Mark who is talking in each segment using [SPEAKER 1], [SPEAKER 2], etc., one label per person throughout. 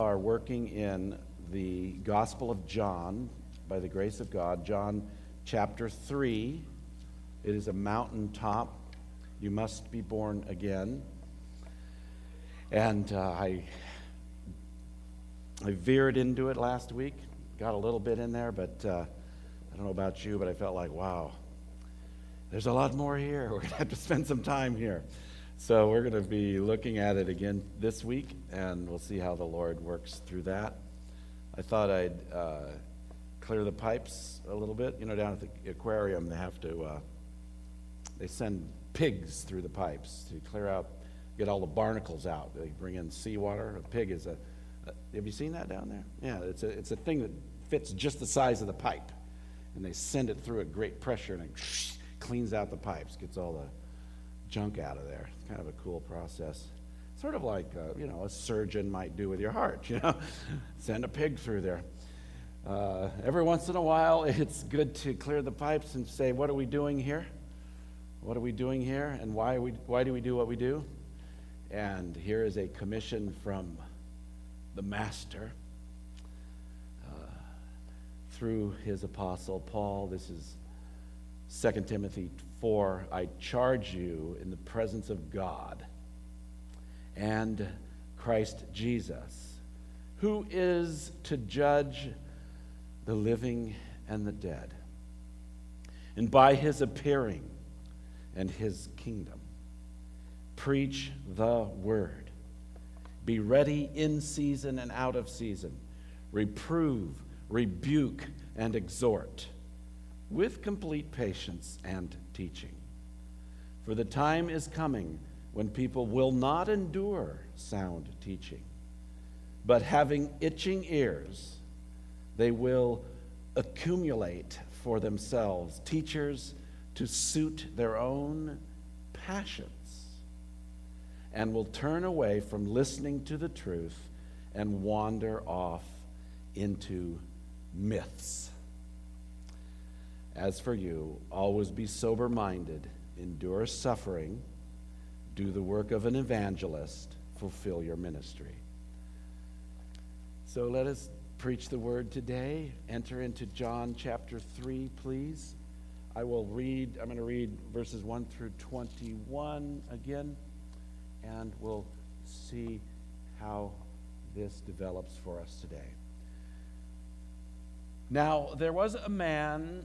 [SPEAKER 1] are working in the Gospel of John by the grace of God, John chapter 3. It is a mountaintop. You must be born again. And uh, I, I veered into it last week, got a little bit in there, but uh, I don't know about you, but I felt like, wow, there's a lot more here. We're going to have to spend some time here. So we're going to be looking at it again this week, and we'll see how the Lord works through that. I thought I'd uh, clear the pipes a little bit. You know, down at the aquarium, they have to, uh, they send pigs through the pipes to clear out, get all the barnacles out. They bring in seawater. A pig is a, a have you seen that down there? Yeah, it's a, it's a thing that fits just the size of the pipe. And they send it through at great pressure, and it cleans out the pipes, gets all the junk out of there. It's kind of a cool process. Sort of like, uh, you know, a surgeon might do with your heart, you know, send a pig through there. Uh, every once in a while, it's good to clear the pipes and say, what are we doing here? What are we doing here? And why, we, why do we do what we do? And here is a commission from the Master uh, through his apostle Paul. This is 2 Timothy 4 I charge you in the presence of God and Christ Jesus, who is to judge the living and the dead, and by his appearing and his kingdom, preach the word. Be ready in season and out of season. Reprove, rebuke, and exhort with complete patience and teaching. For the time is coming when people will not endure sound teaching, but having itching ears, they will accumulate for themselves teachers to suit their own passions and will turn away from listening to the truth and wander off into myths. As for you, always be sober minded, endure suffering, do the work of an evangelist, fulfill your ministry. So let us preach the word today. Enter into John chapter 3, please. I will read, I'm going to read verses 1 through 21 again, and we'll see how this develops for us today. Now, there was a man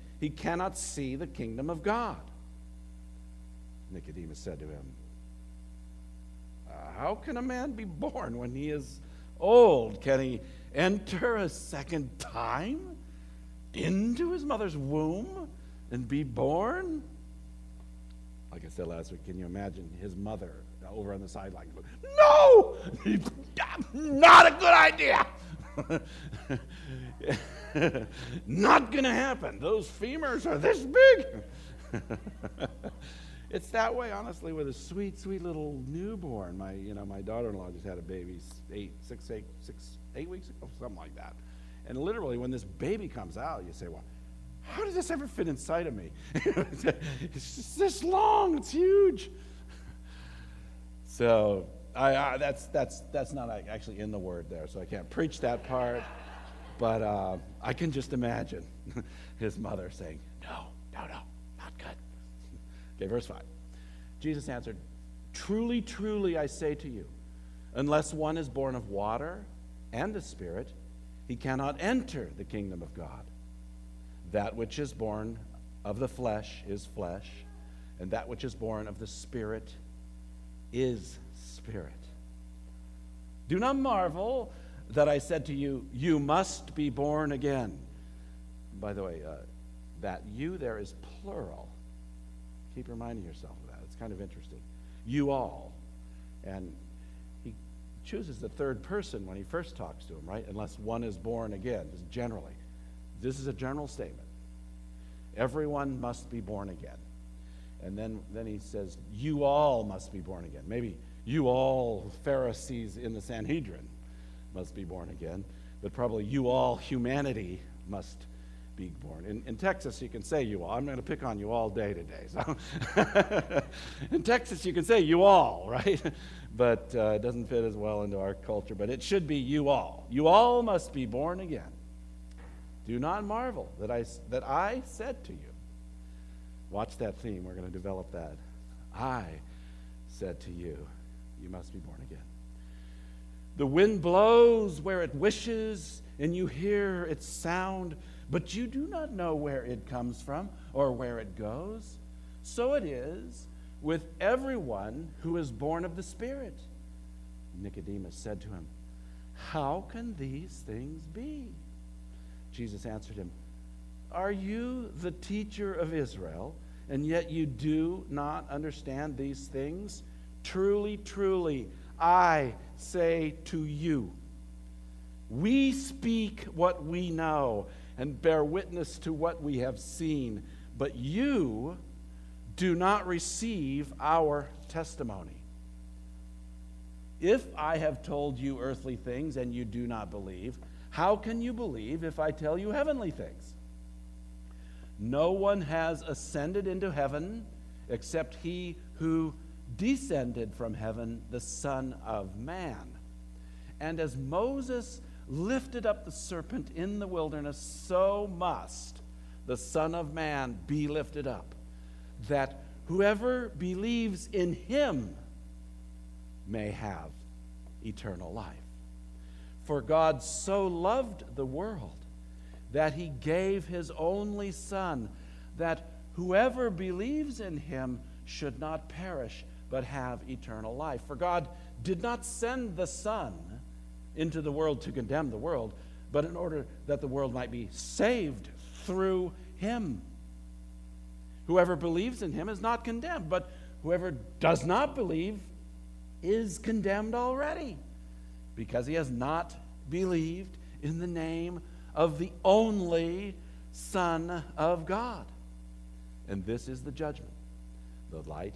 [SPEAKER 1] he cannot see the kingdom of God. Nicodemus said to him, uh, How can a man be born when he is old? Can he enter a second time into his mother's womb and be born? Like I said last week, can you imagine his mother over on the sideline? No! Not a good idea! Not going to happen. Those femurs are this big. it's that way, honestly, with a sweet, sweet little newborn. My, you know, my daughter-in-law just had a baby eight, six, eight, six, eight weeks ago, something like that. And literally, when this baby comes out, you say, "Well, how did this ever fit inside of me? it's just this long. It's huge." So I, I, that's that's that's not actually in the word there, so I can't preach that part. But uh, I can just imagine his mother saying, No, no, no, not good. okay, verse 5. Jesus answered, Truly, truly, I say to you, unless one is born of water and the Spirit, he cannot enter the kingdom of God. That which is born of the flesh is flesh, and that which is born of the Spirit is spirit. Do not marvel that I said to you, You must be born again. By the way, uh, that you there is plural. Keep reminding yourself of that. It's kind of interesting. You all. And he chooses the third person when he first talks to him, right? Unless one is born again, generally. This is a general statement. Everyone must be born again. And then, then he says, You all must be born again. Maybe you all Pharisees in the Sanhedrin must be born again, but probably you all humanity must be born. In, in Texas, you can say you all. I'm going to pick on you all day today. So in Texas, you can say you all, right? but uh, it doesn't fit as well into our culture. But it should be you all. You all must be born again. Do not marvel that I, that I said to you. Watch that theme. We're going to develop that. I said to you, you must be born again. The wind blows where it wishes, and you hear its sound, but you do not know where it comes from or where it goes. So it is with everyone who is born of the Spirit. Nicodemus said to him, How can these things be? Jesus answered him, Are you the teacher of Israel, and yet you do not understand these things? Truly, truly, I say to you, we speak what we know and bear witness to what we have seen, but you do not receive our testimony. If I have told you earthly things and you do not believe, how can you believe if I tell you heavenly things? No one has ascended into heaven except he who descended from heaven, the Son of Man. And as Moses lifted up the serpent in the wilderness, so must the Son of Man be lifted up, that whoever believes in him may have eternal life. For God so loved the world that he gave his only Son, that whoever believes in him should not perish, but have eternal life. For God did not send the Son into the world to condemn the world, but in order that the world might be saved through him. Whoever believes in him is not condemned, but whoever does not believe is condemned already because he has not believed in the name of the only Son of God. And this is the judgment. The light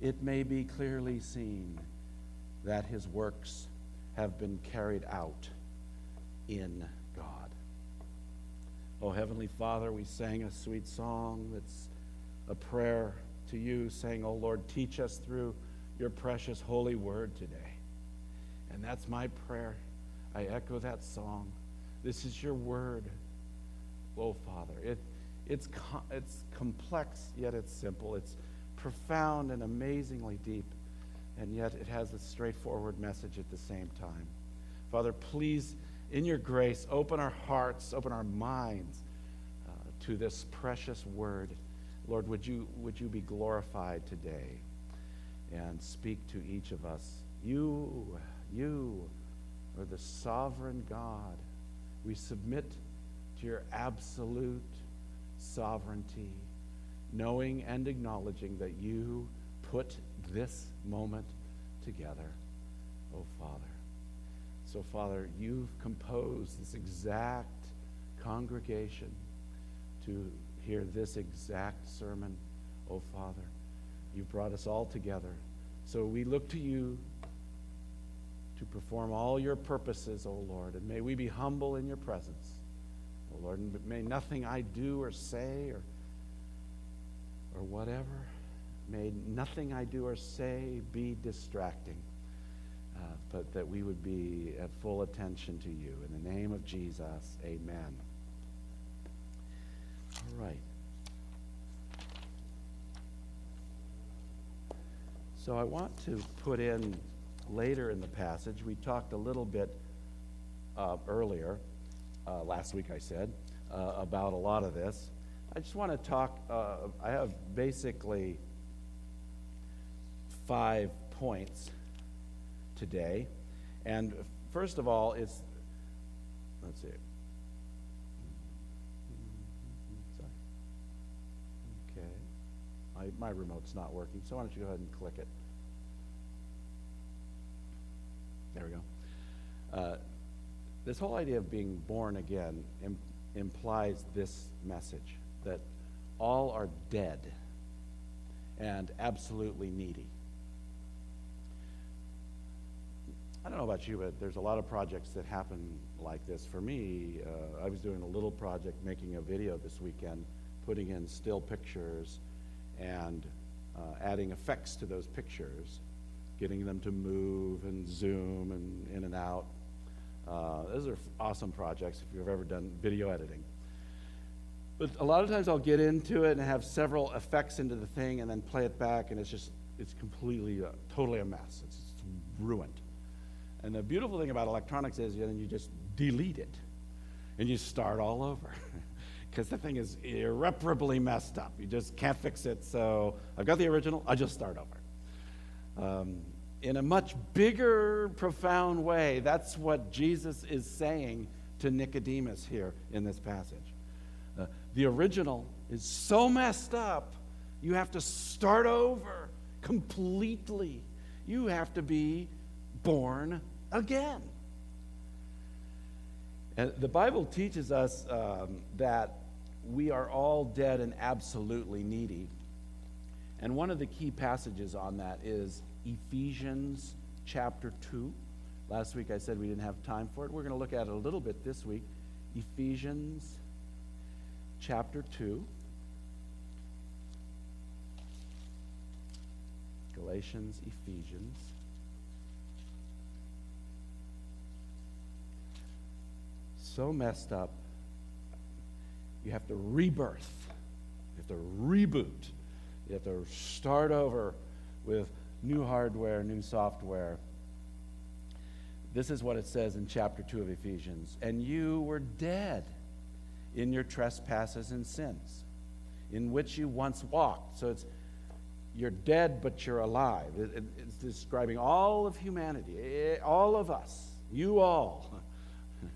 [SPEAKER 1] it may be clearly seen that his works have been carried out in God. Oh, Heavenly Father, we sang a sweet song that's a prayer to you, saying, Oh Lord, teach us through your precious holy word today. And that's my prayer. I echo that song. This is your word. Oh, Father. It, it's, it's complex, yet it's simple. It's profound and amazingly deep, and yet it has a straightforward message at the same time. Father, please, in your grace, open our hearts, open our minds uh, to this precious word. Lord, would you, would you be glorified today and speak to each of us? You, you are the sovereign God. We submit to your absolute sovereignty knowing and acknowledging that you put this moment together, oh Father. So, Father, you've composed this exact congregation to hear this exact sermon, oh Father. You've brought us all together. So we look to you to perform all your purposes, O oh Lord, and may we be humble in your presence. O oh Lord, and may nothing I do or say or or whatever. May nothing I do or say be distracting, uh, but that we would be at full attention to you. In the name of Jesus, amen. All right. So I want to put in later in the passage, we talked a little bit uh, earlier, uh, last week I said, uh, about a lot of this. I just want to talk, uh, I have basically five points today. And first of all, it's, let's see. Sorry. Okay. My, my remote's not working, so why don't you go ahead and click it? There we go. Uh, this whole idea of being born again Im- implies this message that all are dead and absolutely needy. I don't know about you, but there's a lot of projects that happen like this. For me, uh, I was doing a little project making a video this weekend, putting in still pictures and uh, adding effects to those pictures, getting them to move and zoom and in and out. Uh, those are awesome projects if you've ever done video editing. But a lot of times I'll get into it and have several effects into the thing and then play it back, and it's just, it's completely, uh, totally a mess. It's, it's ruined. And the beautiful thing about electronics is then you just delete it and you start all over. Because the thing is irreparably messed up. You just can't fix it. So I've got the original, I just start over. Um, in a much bigger, profound way, that's what Jesus is saying to Nicodemus here in this passage. The original is so messed up, you have to start over completely. You have to be born again. And the Bible teaches us um, that we are all dead and absolutely needy. And one of the key passages on that is Ephesians chapter 2. Last week I said we didn't have time for it. We're going to look at it a little bit this week. Ephesians chapter 2. Galatians, Ephesians. so messed up, you have to rebirth. You have to reboot. You have to start over with new hardware, new software. This is what it says in chapter 2 of Ephesians. And you were dead in your trespasses and sins, in which you once walked. So it's you're dead, but you're alive. It, it, it's describing all of humanity, eh, all of us, you all.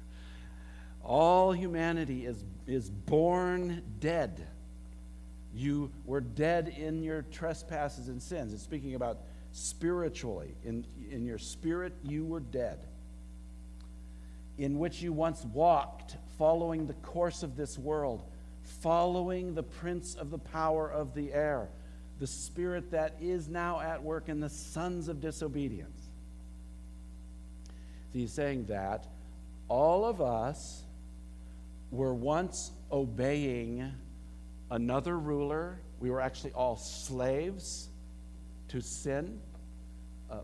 [SPEAKER 1] All humanity is, is born dead. You were dead in your trespasses and sins. It's speaking about spiritually. In, in your spirit, you were dead. In which you once walked, following the course of this world, following the prince of the power of the air, the spirit that is now at work in the sons of disobedience. So he's saying that all of us were once obeying another ruler. We were actually all slaves to sin, uh,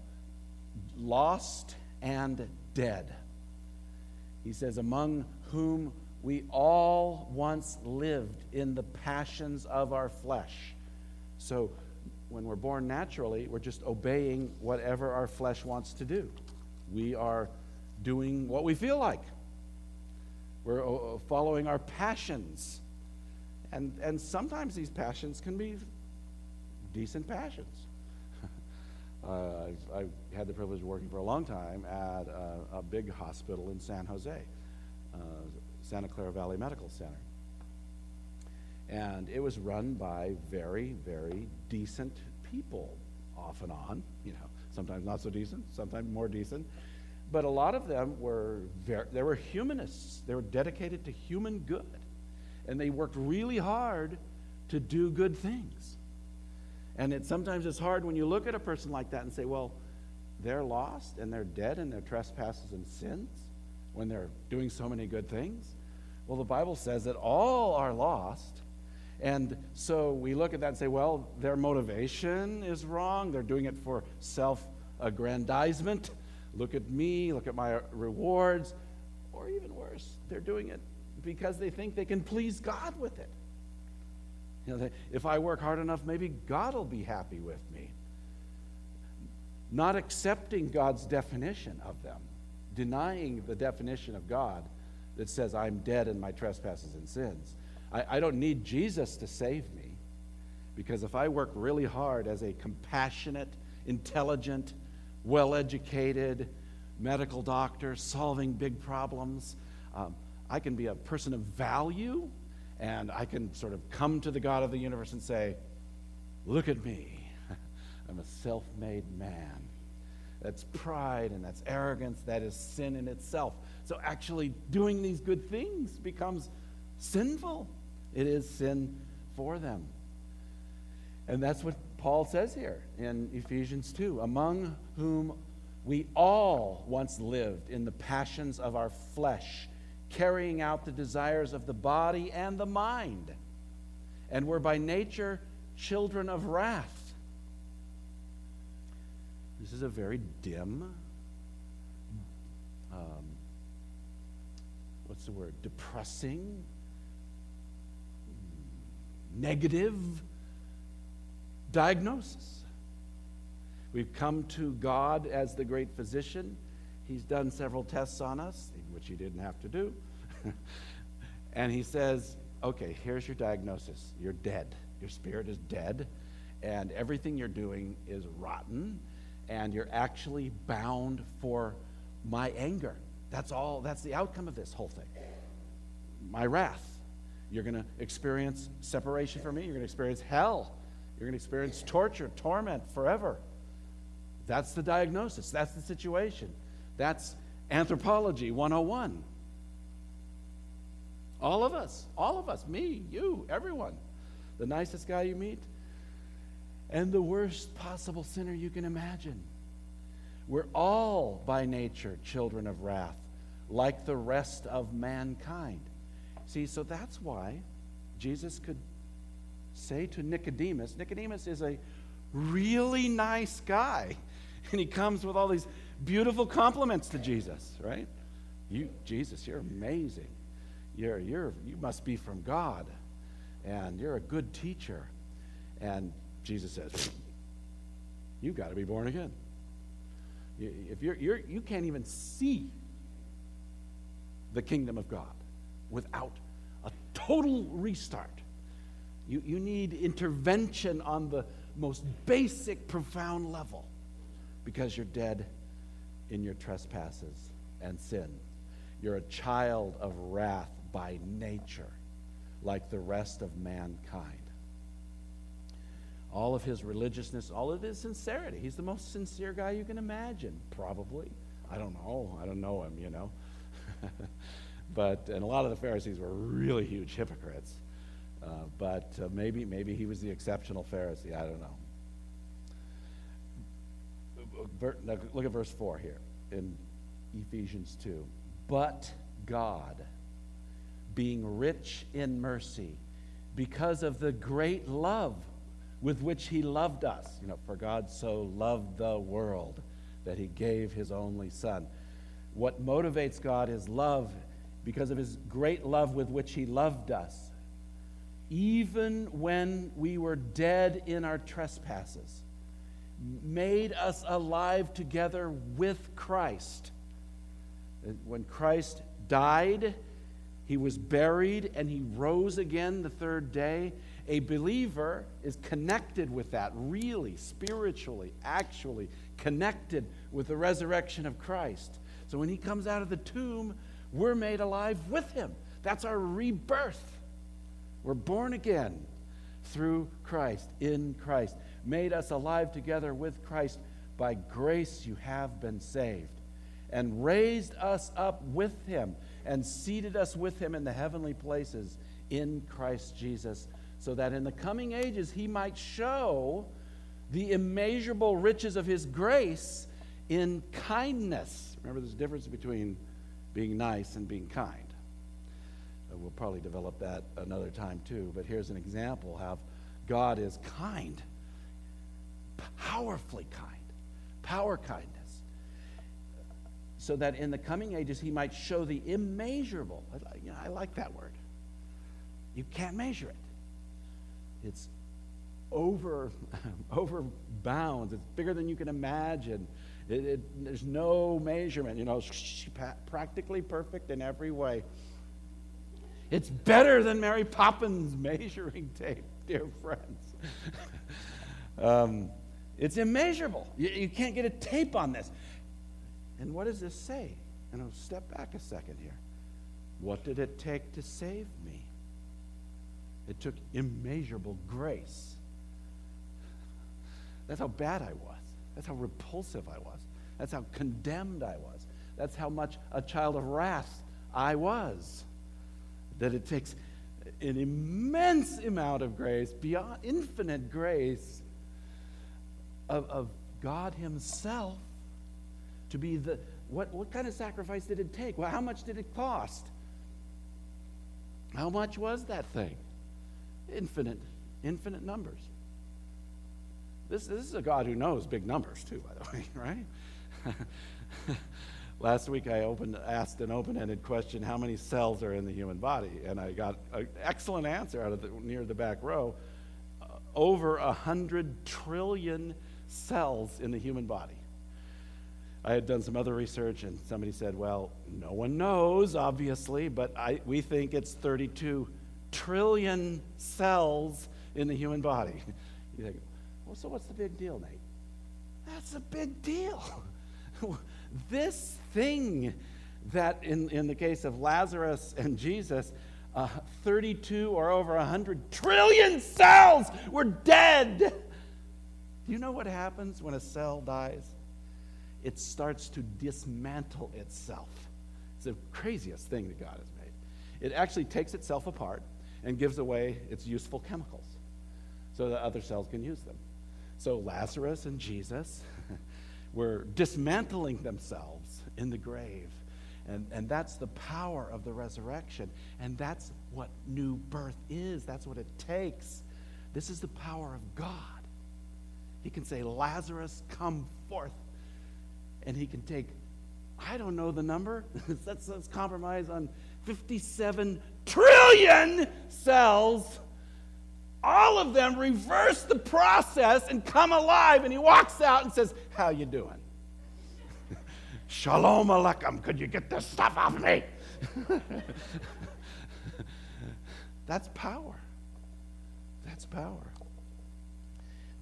[SPEAKER 1] lost and dead. He says, among whom we all once lived in the passions of our flesh. So when we're born naturally, we're just obeying whatever our flesh wants to do. We are doing what we feel like. We're uh, uh, following our passions. And, and sometimes these passions can be decent passions. uh, I, I, had the privilege of working for a long time at a, a big hospital in San Jose, uh, Santa Clara Valley Medical Center. And it was run by very, very decent people, off and on, you know, sometimes not so decent, sometimes more decent. But a lot of them were very, they were humanists. They were dedicated to human good. And they worked really hard to do good things. And it sometimes it's hard when you look at a person like that and say, well, they're lost and they're dead in their trespasses and sins when they're doing so many good things. Well, the Bible says that all are lost. And so we look at that and say, well, their motivation is wrong. They're doing it for self aggrandizement. Look at me, look at my rewards. Or even worse, they're doing it because they think they can please God with it. You know, if I work hard enough, maybe God will be happy with me. Not accepting God's definition of them, denying the definition of God that says, I'm dead in my trespasses and sins. I, I don't need Jesus to save me because if I work really hard as a compassionate, intelligent, well educated medical doctor solving big problems, um, I can be a person of value and I can sort of come to the God of the universe and say, Look at me. I'm a self made man. That's pride and that's arrogance. That is sin in itself. So actually, doing these good things becomes sinful. It is sin for them. And that's what Paul says here in Ephesians 2 among whom we all once lived in the passions of our flesh, carrying out the desires of the body and the mind, and were by nature children of wrath. This is a very dim, um, what's the word, depressing, negative diagnosis. We've come to God as the great physician. He's done several tests on us, which he didn't have to do. and he says, okay, here's your diagnosis. You're dead. Your spirit is dead, and everything you're doing is rotten, and you're actually bound for my anger. That's all, that's the outcome of this whole thing. My wrath. You're going to experience separation from me. You're going to experience hell. You're going to experience torture, torment forever. That's the diagnosis. That's the situation. That's anthropology 101. All of us, all of us, me, you, everyone the nicest guy you meet, and the worst possible sinner you can imagine. We're all by nature children of wrath, like the rest of mankind. See, so that's why Jesus could say to Nicodemus Nicodemus is a really nice guy. And he comes with all these beautiful compliments to Jesus, right? You, Jesus, you're amazing. You're, you're, you must be from God and you're a good teacher. And Jesus says, You've got to be born again. If you're, you're, you can't even see the kingdom of God without a total restart. You, you need intervention on the most basic, profound level because you're dead in your trespasses and sin. You're a child of wrath by nature like the rest of mankind. All of his religiousness, all of his sincerity. He's the most sincere guy you can imagine, probably. I don't know. I don't know him, you know. but, and a lot of the Pharisees were really huge hypocrites. Uh, but uh, maybe, maybe he was the exceptional Pharisee. I don't know. Now look at verse 4 here in Ephesians 2. But God being rich in mercy because of the great love with which he loved us. You know, for God so loved the world that he gave his only son. What motivates God is love because of his great love with which he loved us. Even when we were dead in our trespasses, made us alive together with Christ. When Christ died, he was buried and he rose again the third day. A believer is connected with that, really, spiritually, actually connected with the resurrection of Christ. So when he comes out of the tomb, we're made alive with him. That's our rebirth. We're born again through Christ, in Christ, made us alive together with Christ. By grace you have been saved, and raised us up with him and seated us with him in the heavenly places in Christ Jesus, so that in the coming ages he might show the immeasurable riches of his grace in kindness. Remember, there's a difference between being nice and being kind. Uh, we'll probably develop that another time too, but here's an example how God is kind, powerfully kind, power kindness, so that in the coming ages he might show the immeasurable. I, you know, I like that word. You can't measure it. It's over, over bounds. It's bigger than you can imagine. It, it, there's no measurement, you know, practically perfect in every way. It's better than Mary Poppins measuring tape, dear friends. um, it's immeasurable. You, you, can't get a tape on this. And what does this say? And I'll step back a second here. What did it take to save me? It took immeasurable grace. That's how bad I was. That's how repulsive I was. That's how condemned I was. That's how much a child of wrath I was. That it takes an immense amount of grace, beyond infinite grace, of, of God Himself to be the. What, what kind of sacrifice did it take? Well, how much did it cost? How much was that thing? Infinite, infinite numbers. This, this is a God who knows big numbers, too, by the way, right? Last week I opened, asked an open ended question how many cells are in the human body? And I got an excellent answer out of the, near the back row uh, over a hundred trillion cells in the human body. I had done some other research, and somebody said, well, no one knows, obviously, but I, we think it's 32 trillion cells in the human body. You think, well, so what's the big deal, Nate? That's a big deal. this thing that, in, in the case of Lazarus and Jesus, uh, 32 or over 100 trillion cells were dead. Do you know what happens when a cell dies? It starts to dismantle itself. It's the craziest thing that God has made. It actually takes itself apart and gives away its useful chemicals so that other cells can use them. So Lazarus and Jesus were dismantling themselves in the grave. And, and that's the power of the resurrection. And that's what new birth is. That's what it takes. This is the power of God. He can say, Lazarus, come forth. And he can take, I don't know the number. let's, let's compromise on 57 trillion cells all of them reverse the process and come alive. And he walks out and says, How you doing? Shalom Aleichem. Could you get this stuff off me? That's power. That's power.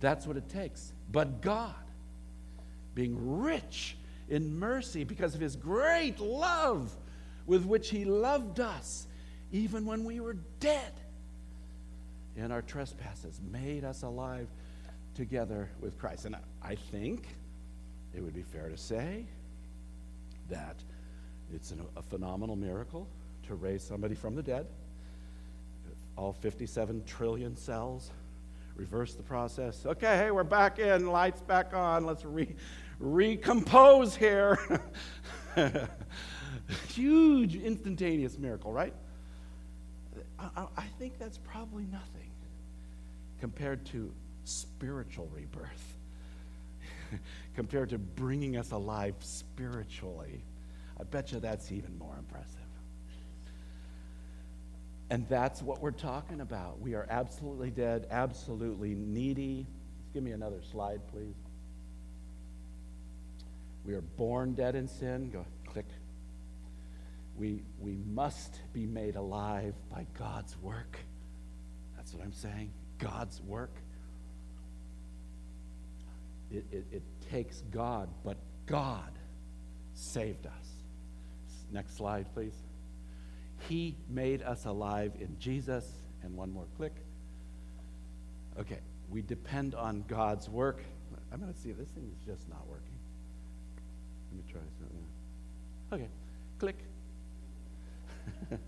[SPEAKER 1] That's what it takes. But God, being rich in mercy because of his great love with which he loved us, even when we were dead in our trespasses, made us alive together with Christ. And I think it would be fair to say that it's a phenomenal miracle to raise somebody from the dead. All 57 trillion cells, reverse the process. Okay, hey, we're back in, lights back on, let's re- recompose here. Huge instantaneous miracle, right? I, I think that's probably nothing compared to spiritual rebirth, compared to bringing us alive spiritually. I bet you that's even more impressive. And that's what we're talking about. We are absolutely dead, absolutely needy. Give me another slide, please. We are born dead in sin. Go click. We, we must be made alive by God's work. That's what I'm saying. God's work. It, it, it takes God, but God saved us. Next slide, please. He made us alive in Jesus. And one more click. Okay, we depend on God's work. I'm going to see if this thing is just not working. Let me try something. Okay, click.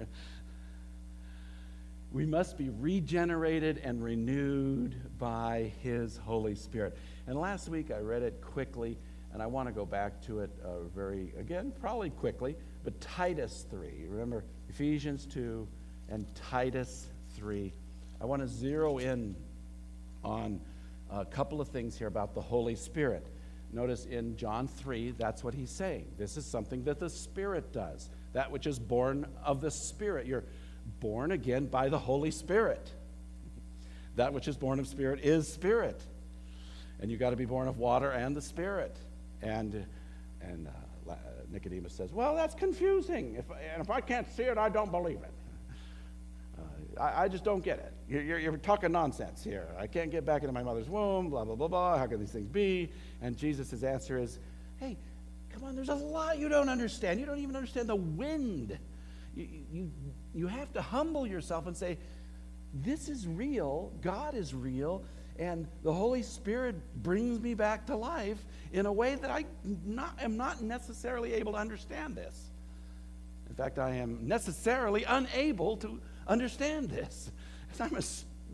[SPEAKER 1] We must be regenerated and renewed by His Holy Spirit. And last week I read it quickly, and I want to go back to it uh, very, again, probably quickly, but Titus 3. Remember Ephesians 2 and Titus 3. I want to zero in on a couple of things here about the Holy Spirit. Notice in John 3, that's what he's saying. This is something that the Spirit does, that which is born of the Spirit. You're born again by the Holy Spirit. That which is born of spirit is spirit. And you've got to be born of water and the spirit. And, and uh, Nicodemus says, Well, that's confusing. If, and if I can't see it, I don't believe it. Uh, I, I, just don't get it. You're, you're, you're, talking nonsense here. I can't get back into my mother's womb, blah, blah, blah, blah. How can these things be? And Jesus' answer is, Hey, come on, there's a lot you don't understand. You don't even understand the wind. You, you, you have to humble yourself and say, This is real. God is real. And the Holy Spirit brings me back to life in a way that I not, am not necessarily able to understand this. In fact, I am necessarily unable to understand this. I'm a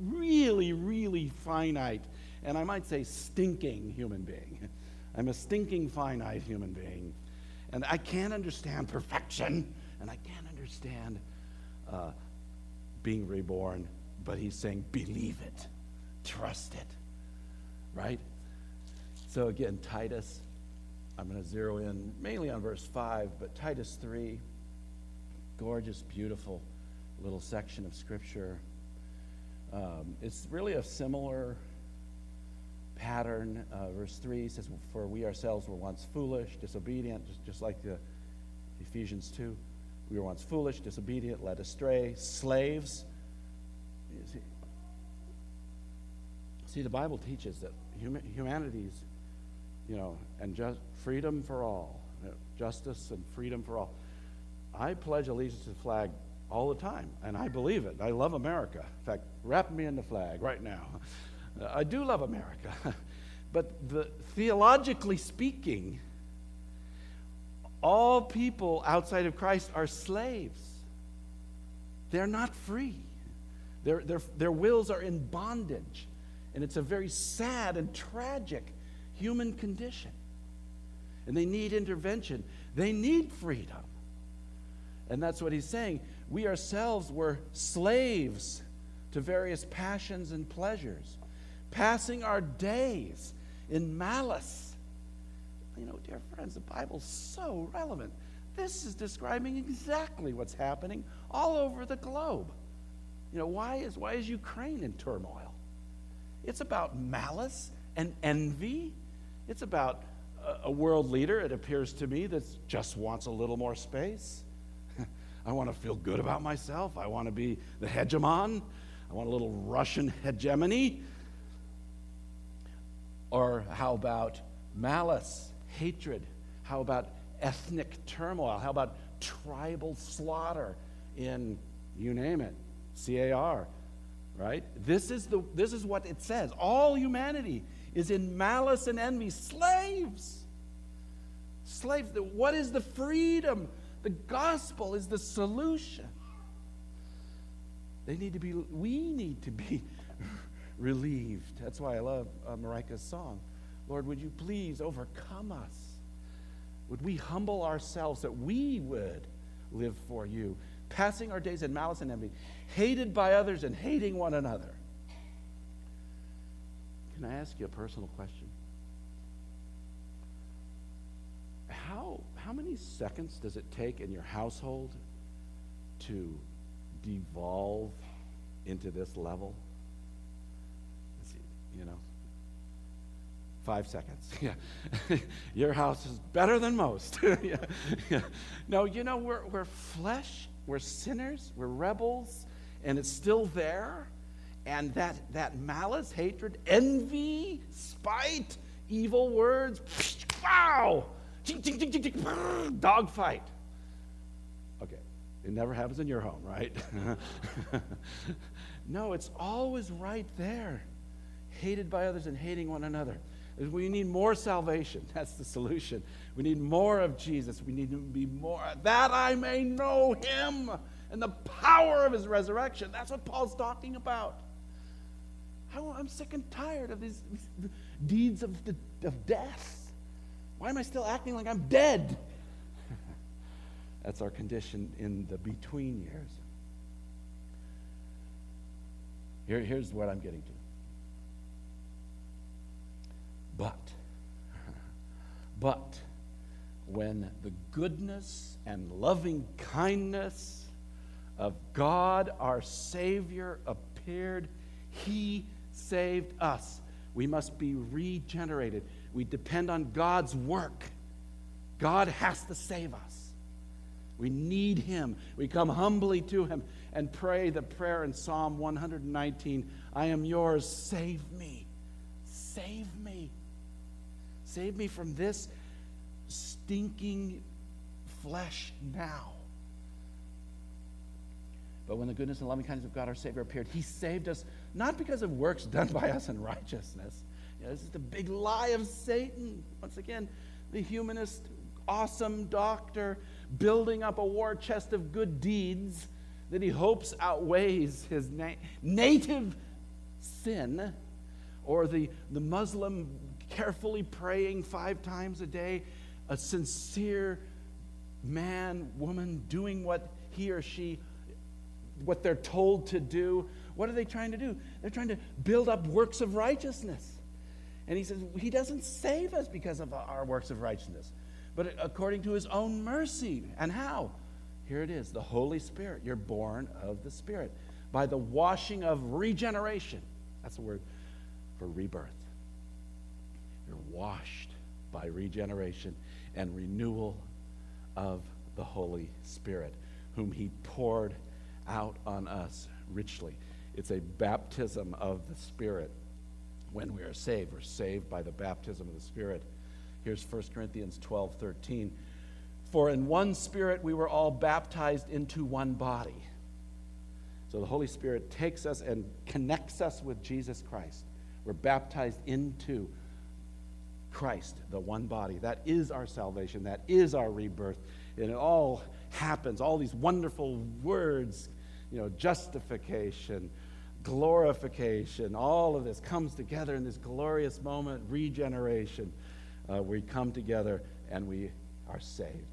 [SPEAKER 1] really, really finite, and I might say stinking human being. I'm a stinking, finite human being. And I can't understand perfection, and I can't understand uh, being reborn. But he's saying, believe it, trust it, right? So again, Titus, I'm going to zero in mainly on verse 5, but Titus 3, gorgeous, beautiful little section of Scripture. Um, it's really a similar pattern. Uh, verse 3 says, For we ourselves were once foolish, disobedient, just, just like the Ephesians 2. We were once foolish, disobedient, led astray, slaves. See, see, the Bible teaches that hum- humanity's, you know, and just freedom for all, justice and freedom for all. I pledge allegiance to the flag all the time, and I believe it. I love America. In fact, wrap me in the flag right now. Uh, I do love America. but the, theologically speaking, all people outside of Christ are slaves. They're not free. Their, their, their wills are in bondage. And it's a very sad and tragic human condition. And they need intervention, they need freedom. And that's what he's saying we ourselves were slaves to various passions and pleasures, passing our days in malice. You know, dear friends, the Bible's so relevant. This is describing exactly what's happening all over the globe. You know, why is, why is Ukraine in turmoil? It's about malice and envy. It's about a, a world leader, it appears to me, that just wants a little more space. I want to feel good about myself. I want to be the hegemon. I want a little Russian hegemony. Or how about malice, hatred? How about ethnic turmoil? How about tribal slaughter in, you name it, CAR, right? This is, the, this is what it says. All humanity is in malice and envy, slaves. Slaves. What is the freedom the gospel is the solution. They need to be, we need to be relieved. That's why I love uh, Marika's song. Lord, would you please overcome us? Would we humble ourselves that we would live for you, passing our days in malice and envy, hated by others and hating one another? Can I ask you a personal question? how, how many seconds does it take in your household to devolve into this level? You know, five seconds. Yeah. Your house is better than most. yeah. yeah. No, you know, we're, we're flesh, we're sinners, we're rebels, and it's still there. And that, that malice, hatred, envy, spite, evil words, wow! dog fight. Okay, it never happens in your home, right? no, it's always right there. Hated by others and hating one another. We need more salvation. That's the solution. We need more of Jesus. We need to be more, that I may know him and the power of his resurrection. That's what Paul's talking about. I'm sick and tired of these deeds of, the, of death. Why am I still acting like I'm dead? That's our condition in the between years. Here, here's what I'm getting to. But, but, when the goodness and loving kindness of God our Savior appeared, He saved us. We must be regenerated We depend on God's work. God has to save us. We need Him. We come humbly to Him and pray the prayer in Psalm 119 I am yours, save me. Save me. Save me from this stinking flesh now. But when the goodness and loving kindness of God our Savior appeared, He saved us not because of works done by us in righteousness. You know, this is the big lie of Satan. Once again, the humanist, awesome doctor building up a war chest of good deeds that he hopes outweighs his na- native sin, or the, the Muslim carefully praying five times a day, a sincere man, woman doing what he or she, what they're told to do. What are they trying to do? They're trying to build up works of righteousness. And he says, He doesn't save us because of our works of righteousness, but according to His own mercy. And how? Here it is the Holy Spirit. You're born of the Spirit by the washing of regeneration. That's the word for rebirth. You're washed by regeneration and renewal of the Holy Spirit, whom He poured out on us richly. It's a baptism of the Spirit when we are saved. We're saved by the baptism of the Spirit. Here's 1 Corinthians 12 13. For in one Spirit we were all baptized into one body. So the Holy Spirit takes us and connects us with Jesus Christ. We're baptized into Christ, the one body. That is our salvation. That is our rebirth. And it all happens, all these wonderful words, you know, justification, glorification, all of this comes together in this glorious moment, regeneration. Uh, we come together and we are saved.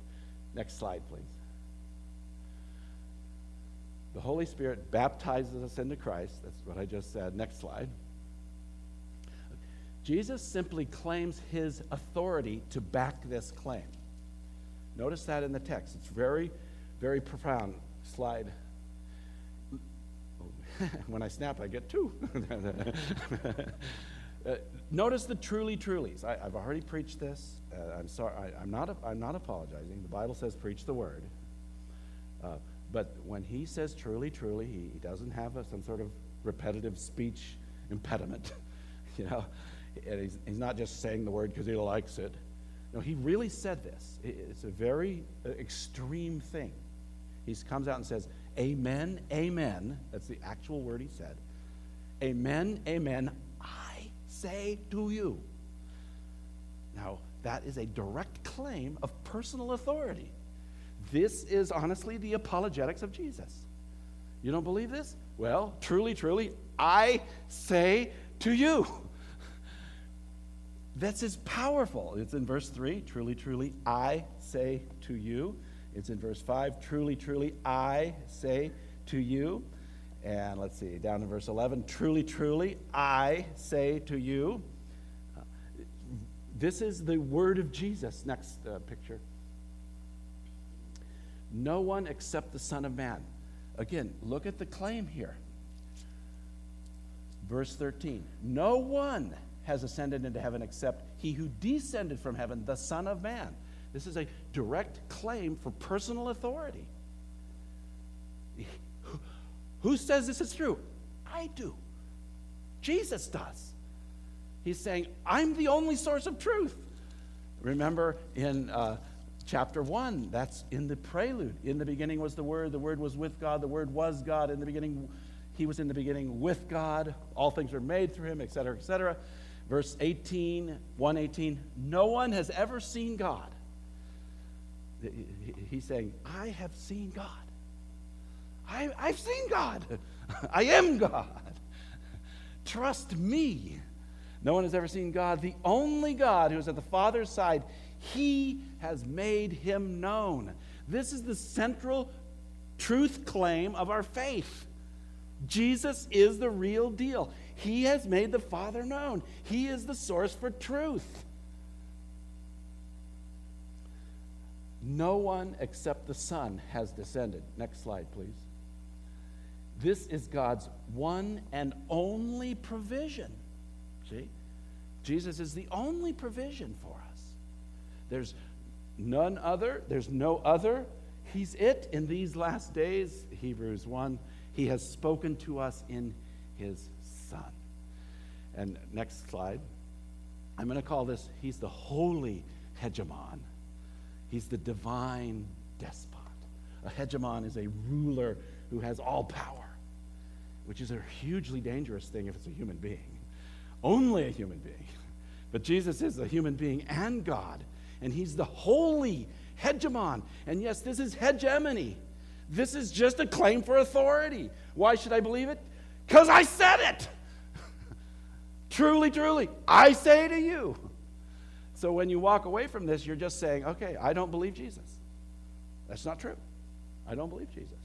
[SPEAKER 1] Next slide, please. The Holy Spirit baptizes us into Christ. That's what I just said. Next slide. Jesus simply claims his authority to back this claim. Notice that in the text. It's very, very profound. Slide. when I snap, I get two. uh, notice the truly, trulies. I, have already preached this. Uh, I'm sorry. I, am not. I'm not apologizing. The Bible says, "Preach the word." Uh, but when he says truly, truly, he, he doesn't have a, some sort of repetitive speech impediment. you know, and he's, he's not just saying the word because he likes it. No, he really said this. It's a very uh, extreme thing. He comes out and says, Amen, amen. That's the actual word he said. Amen, amen. I say to you. Now, that is a direct claim of personal authority. This is honestly the apologetics of Jesus. You don't believe this? Well, truly, truly, I say to you. That's as powerful. It's in verse 3 truly, truly, I say to you. It's in verse 5 truly, truly, I say to you. And let's see, down in verse 11 truly, truly, I say to you. Uh, this is the word of Jesus. Next uh, picture. No one except the Son of Man. Again, look at the claim here. Verse 13 No one has ascended into heaven except he who descended from heaven, the Son of Man. This is a direct claim for personal authority. Who says this is true? I do. Jesus does. He's saying, I'm the only source of truth. Remember in uh, chapter 1, that's in the prelude. In the beginning was the Word, the Word was with God, the Word was God. In the beginning, He was in the beginning with God. All things were made through Him, etc., etc. Verse 18, 118, no one has ever seen God. He's saying, I have seen God. I, I've seen God. I am God. Trust me. No one has ever seen God. The only God who is at the Father's side, He has made Him known. This is the central truth claim of our faith. Jesus is the real deal. He has made the Father known. He is the source for truth. No one except the Son has descended. Next slide, please. This is God's one and only provision. See? Jesus is the only provision for us. There's none other, there's no other. He's it in these last days, Hebrews 1. He has spoken to us in his Son. And next slide. I'm going to call this, he's the holy hegemon. He's the divine despot. A hegemon is a ruler who has all power, which is a hugely dangerous thing if it's a human being. Only a human being. But Jesus is a human being and God, and he's the holy hegemon. And yes, this is hegemony. This is just a claim for authority. Why should I believe it? Because I said it. Truly, truly, I say to you. So when you walk away from this, you're just saying, okay, I don't believe Jesus. That's not true. I don't believe Jesus.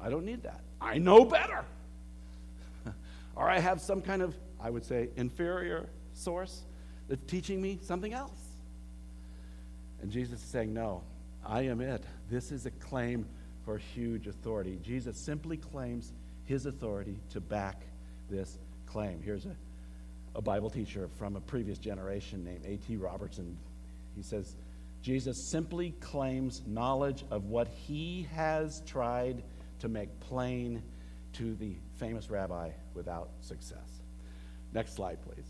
[SPEAKER 1] I don't need that. I know better. or I have some kind of, I would say, inferior source that's teaching me something else. And Jesus is saying, no, I am it. This is a claim for huge authority. Jesus simply claims his authority to back this claim. Here's a a Bible teacher from a previous generation named A.T. Robertson. He says, Jesus simply claims knowledge of what he has tried to make plain to the famous rabbi without success. Next slide, please.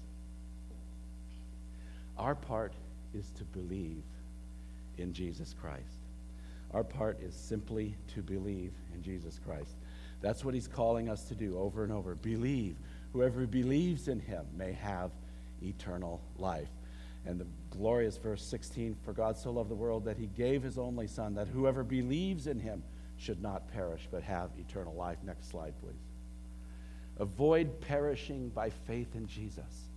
[SPEAKER 1] Our part is to believe in Jesus Christ. Our part is simply to believe in Jesus Christ. That's what he's calling us to do over and over. Believe. Whoever believes in him may have eternal life. And the glorious verse 16 For God so loved the world that he gave his only Son, that whoever believes in him should not perish, but have eternal life. Next slide, please. Avoid perishing by faith in Jesus.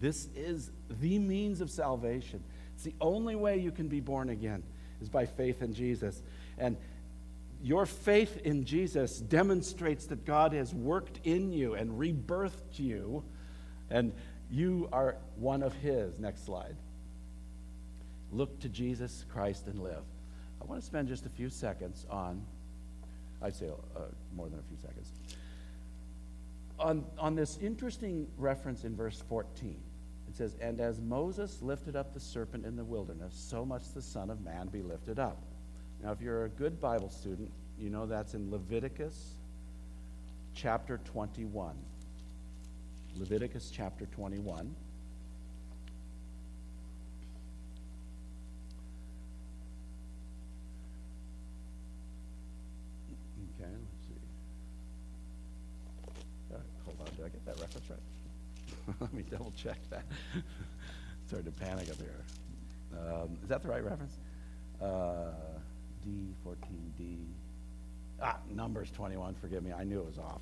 [SPEAKER 1] This is the means of salvation. It's the only way you can be born again, is by faith in Jesus. And your faith in Jesus demonstrates that God has worked in you and rebirthed you, and you are one of His. Next slide. Look to Jesus Christ and live. I want to spend just a few seconds on, I'd say uh, more than a few seconds, on, on this interesting reference in verse 14. It says, And as Moses lifted up the serpent in the wilderness, so must the Son of Man be lifted up now, if you're a good Bible student, you know that's in Leviticus chapter 21. Leviticus chapter 21. Okay, let's see. Hold on, did I get that reference right? Let me double check that. Started to panic up here. Um, is that the right reference? Uh, D, 14D. Ah, Numbers 21, forgive me, I knew it was off.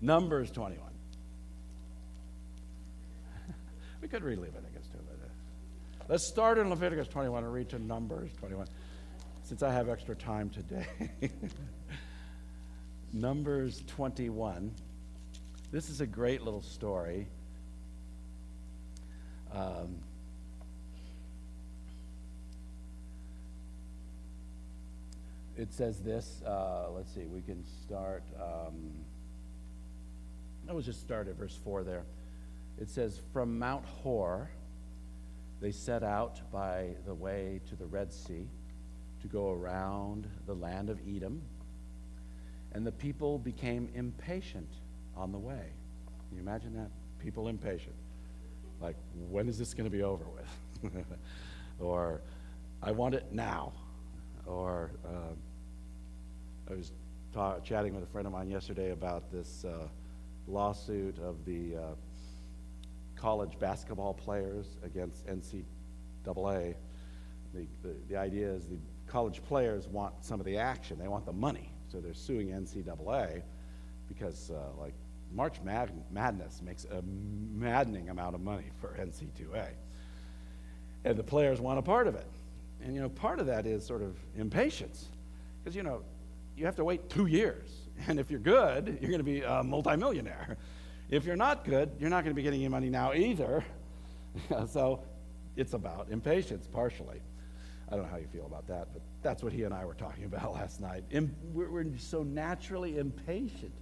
[SPEAKER 1] Numbers 21. we could read Leviticus too, but uh, let's start in Leviticus 21 and read to Numbers 21, since I have extra time today. Numbers 21. This is a great little story. Um, it says this. Uh, let's see, we can start. Um, I was just start at verse 4 there. It says, From Mount Hor, they set out by the way to the Red Sea to go around the land of Edom. And the people became impatient on the way. Can you imagine that? People impatient. Like, when is this going to be over with? or, I want it now. Or, uh, I was ta- chatting with a friend of mine yesterday about this uh, lawsuit of the uh, college basketball players against NCAA. The, the, the idea is the college players want some of the action, they want the money. So they're suing NCAA because, uh, like, March Mad- Madness makes a maddening amount of money for NC2A. And the players want a part of it. And, you know, part of that is sort of impatience. Because, you know, you have to wait two years. And if you're good, you're going to be a multimillionaire. If you're not good, you're not going to be getting any money now either. so it's about impatience, partially. I don't know how you feel about that, but that's what he and I were talking about last night. We're so naturally impatient.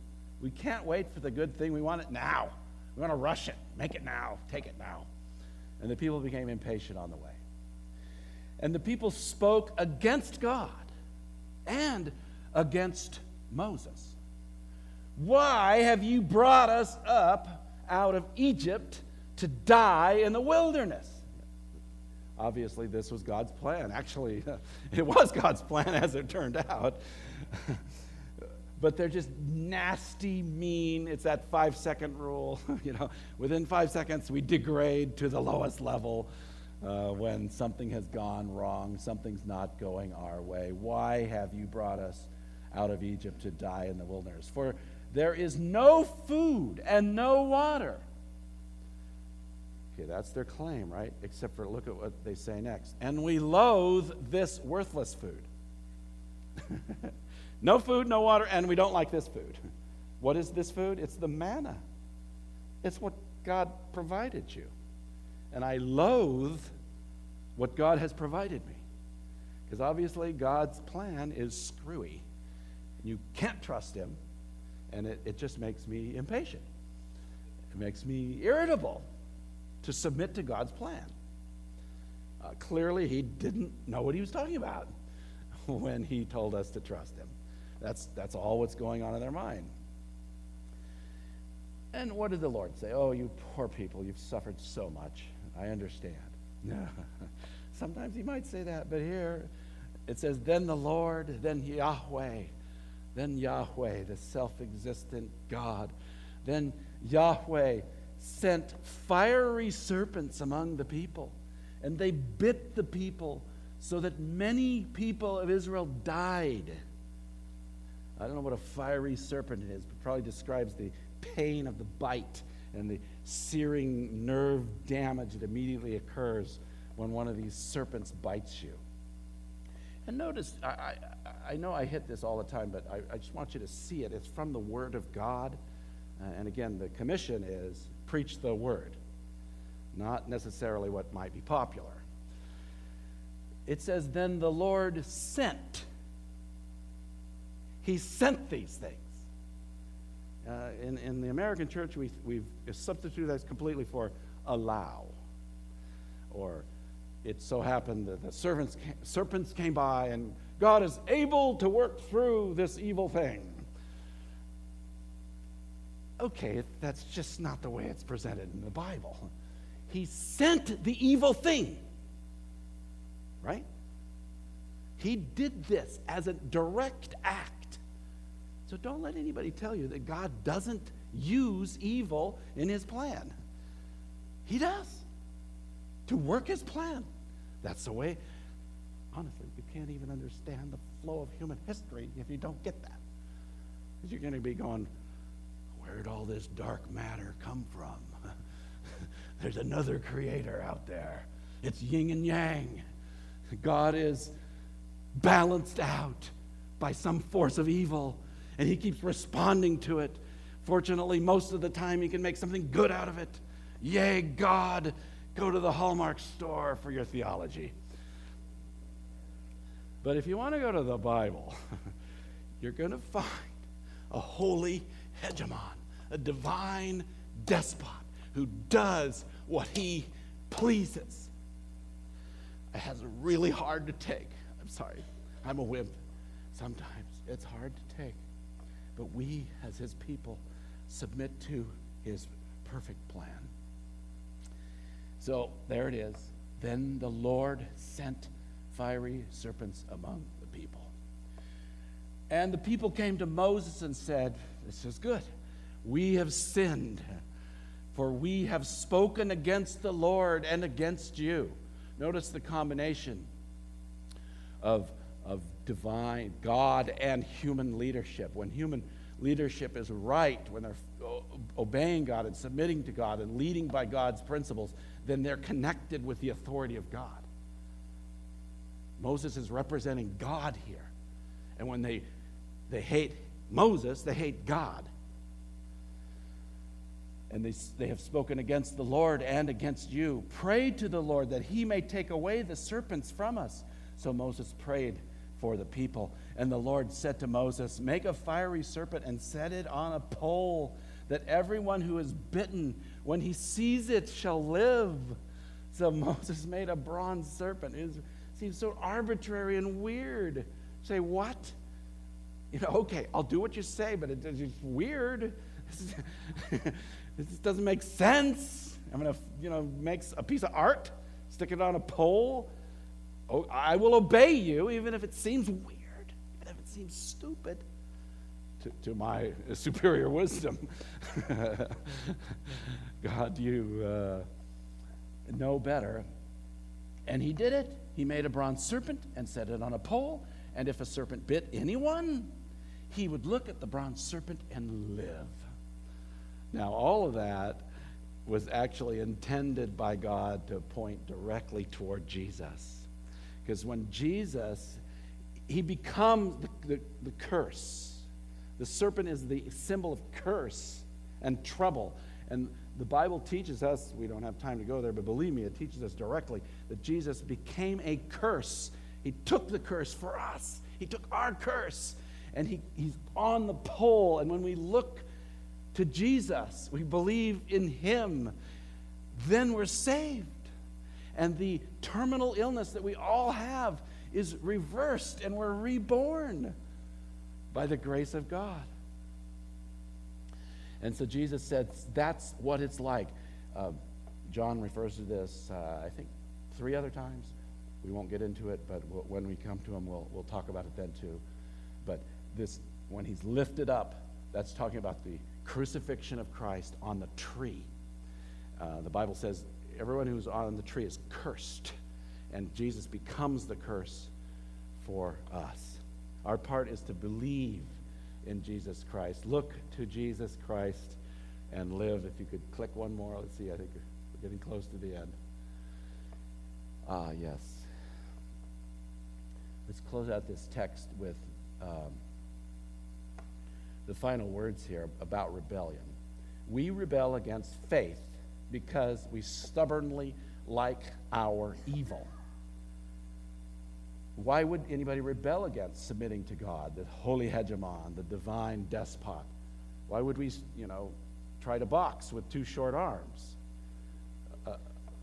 [SPEAKER 1] We can't wait for the good thing. We want it now. We want to rush it, make it now, take it now. And the people became impatient on the way. And the people spoke against God and against Moses. Why have you brought us up out of Egypt to die in the wilderness? Obviously, this was God's plan. Actually, it was God's plan as it turned out. but they're just nasty, mean. It's that five second rule. you know, within five seconds, we degrade to the lowest level uh, when something has gone wrong, something's not going our way. Why have you brought us out of Egypt to die in the wilderness? For there is no food and no water. Okay, that's their claim, right? Except for look at what they say next. And we loathe this worthless food. no food, no water, and we don't like this food. What is this food? It's the manna. It's what God provided you. And I loathe what God has provided me. Because obviously, God's plan is screwy. You can't trust Him. And it, it just makes me impatient. It makes me irritable to submit to God's plan. Uh, clearly, he didn't know what he was talking about when he told us to trust him. That's, that's all what's going on in their mind. And what did the Lord say? Oh, you poor people, you've suffered so much. I understand. Sometimes he might say that, but here it says, Then the Lord, then Yahweh, then Yahweh, the self existent God, then Yahweh sent fiery serpents among the people, and they bit the people so that many people of Israel died. I don't know what a fiery serpent is, but probably describes the pain of the bite and the searing nerve damage that immediately occurs when one of these serpents bites you. And notice, I, I, I know I hit this all the time, but I, I, just want you to see it. It's from the Word of God. Uh, and again, the commission is preach the word, not necessarily what might be popular. It says, Then the Lord sent. He sent these things. Uh, in, in the American church, we, we've substituted that completely for allow. Or it so happened that the servants, serpents came by and God is able to work through this evil thing okay, that's just not the way it's presented in the Bible. He sent the evil thing, right? He did this as a direct act. So don't let anybody tell you that God doesn't use evil in his plan. He does to work his plan. That's the way, honestly, you can't even understand the flow of human history if you don't get that. Because you're going to be going, Where'd all this dark matter come from? There's another creator out there. It's yin and yang. God is balanced out by some force of evil, and he keeps responding to it. Fortunately, most of the time, he can make something good out of it. Yay, God, go to the Hallmark store for your theology. But if you want to go to the Bible, you're going to find a holy hegemon a divine despot who does what he pleases. It has really hard to take. I'm sorry, I'm a wimp. Sometimes it's hard to take. But we, as his people, submit to his perfect plan. So there it is. Then the Lord sent fiery serpents among the people. And the people came to Moses and said, This is good. We have sinned, for we have spoken against the Lord and against you. Notice the combination of, of divine, God and human leadership. When human leadership is right, when they're obeying God and submitting to God and leading by God's principles, then they're connected with the authority of God. Moses is representing God here. And when they, they hate Moses, they hate God and they, they have spoken against the Lord and against you. Pray to the Lord that he may take away the serpents from us. So Moses prayed for the people. And the Lord said to Moses, Make a fiery serpent and set it on a pole, that everyone who is bitten, when he sees it, shall live. So Moses made a bronze serpent. It seems so arbitrary and weird. Say, what? You know, okay, I'll do what you say, but it, it's weird. this doesn't make sense. I'm going to, you know, make a piece of art, stick it on a pole. Oh, I will obey you, even if it seems weird, even if it seems stupid to, to my superior wisdom. God, you uh, know better. And he did it. He made a bronze serpent and set it on a pole. And if a serpent bit anyone, he would look at the bronze serpent and live. Now, all of that was actually intended by God to point directly toward Jesus. Because when Jesus, he becomes the, the, the, curse. The serpent is the symbol of curse and trouble. And the Bible teaches us, we don't have time to go there, but believe me, it teaches us directly that Jesus became a curse. He took the curse for us, He took our curse, and he, He's on the pole. And when we look to Jesus, we believe in Him, then we're saved. And the terminal illness that we all have is reversed, and we're reborn by the grace of God. And so Jesus said, That's what it's like. Uh, John refers to this, uh, I think, three other times. We won't get into it, but we'll, when we come to him, we'll, we'll talk about it then too. But this, when he's lifted up, that's talking about the crucifixion of Christ on the tree. Uh, the Bible says everyone who's on the tree is cursed, and Jesus becomes the curse for us. Our part is to believe in Jesus Christ. Look to Jesus Christ and live. If you could click one more, let's see, I think we're getting close to the end. Ah, yes. Let's close out this text with um, the final words here about rebellion. We rebel against faith because we stubbornly like our evil. Why would anybody rebel against submitting to God, the holy hegemon, the divine despot? Why would we, you know, try to box with two short arms uh,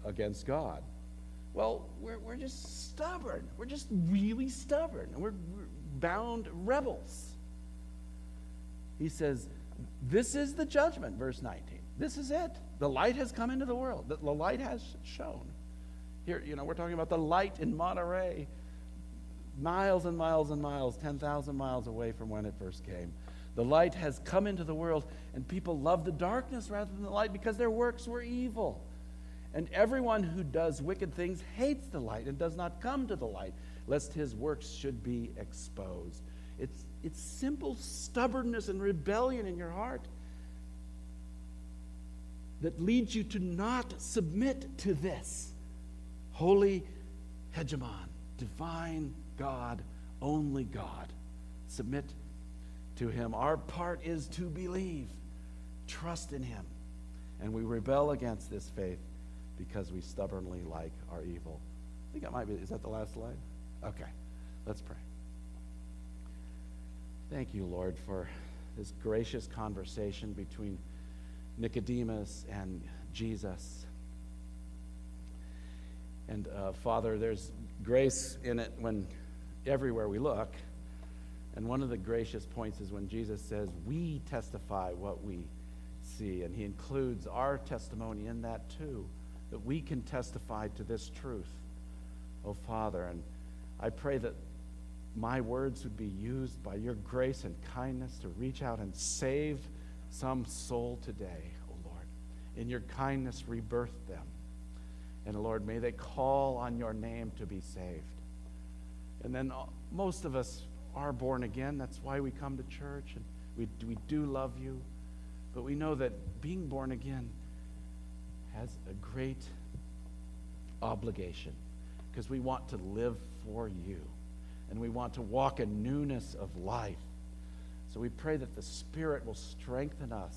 [SPEAKER 1] against God? Well, we're, we're just stubborn. We're just really stubborn. And we're, we're bound rebels. He says, This is the judgment, verse 19. This is it. The light has come into the world, the, the light has shone. Here, you know, we're talking about the light in Monterey miles and miles and miles, 10,000 miles away from when it first came. The light has come into the world, and people love the darkness rather than the light because their works were evil. And everyone who does wicked things hates the light and does not come to the light, lest his works should be exposed. It's, it's simple stubbornness and rebellion in your heart that leads you to not submit to this holy hegemon, divine God, only God. Submit to Him. Our part is to believe, trust in Him. And we rebel against this faith because we stubbornly like our evil. I think that might be, is that the last slide? Okay, let's pray. Thank you, Lord, for this gracious conversation between Nicodemus and Jesus. And uh, Father, there's grace in it when everywhere we look. And one of the gracious points is when Jesus says, We testify what we see. And he includes our testimony in that too, that we can testify to this truth, oh Father. And I pray that my words would be used by your grace and kindness to reach out and save some soul today, oh Lord. In your kindness, rebirth them. And Lord, may they call on your name to be saved. And then most of us are born again. That's why we come to church. And we, we do love you. But we know that being born again has a great obligation because we want to live for you and we want to walk in newness of life. So we pray that the Spirit will strengthen us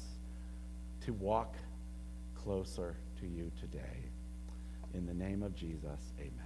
[SPEAKER 1] to walk closer to you today. In the name of Jesus, amen.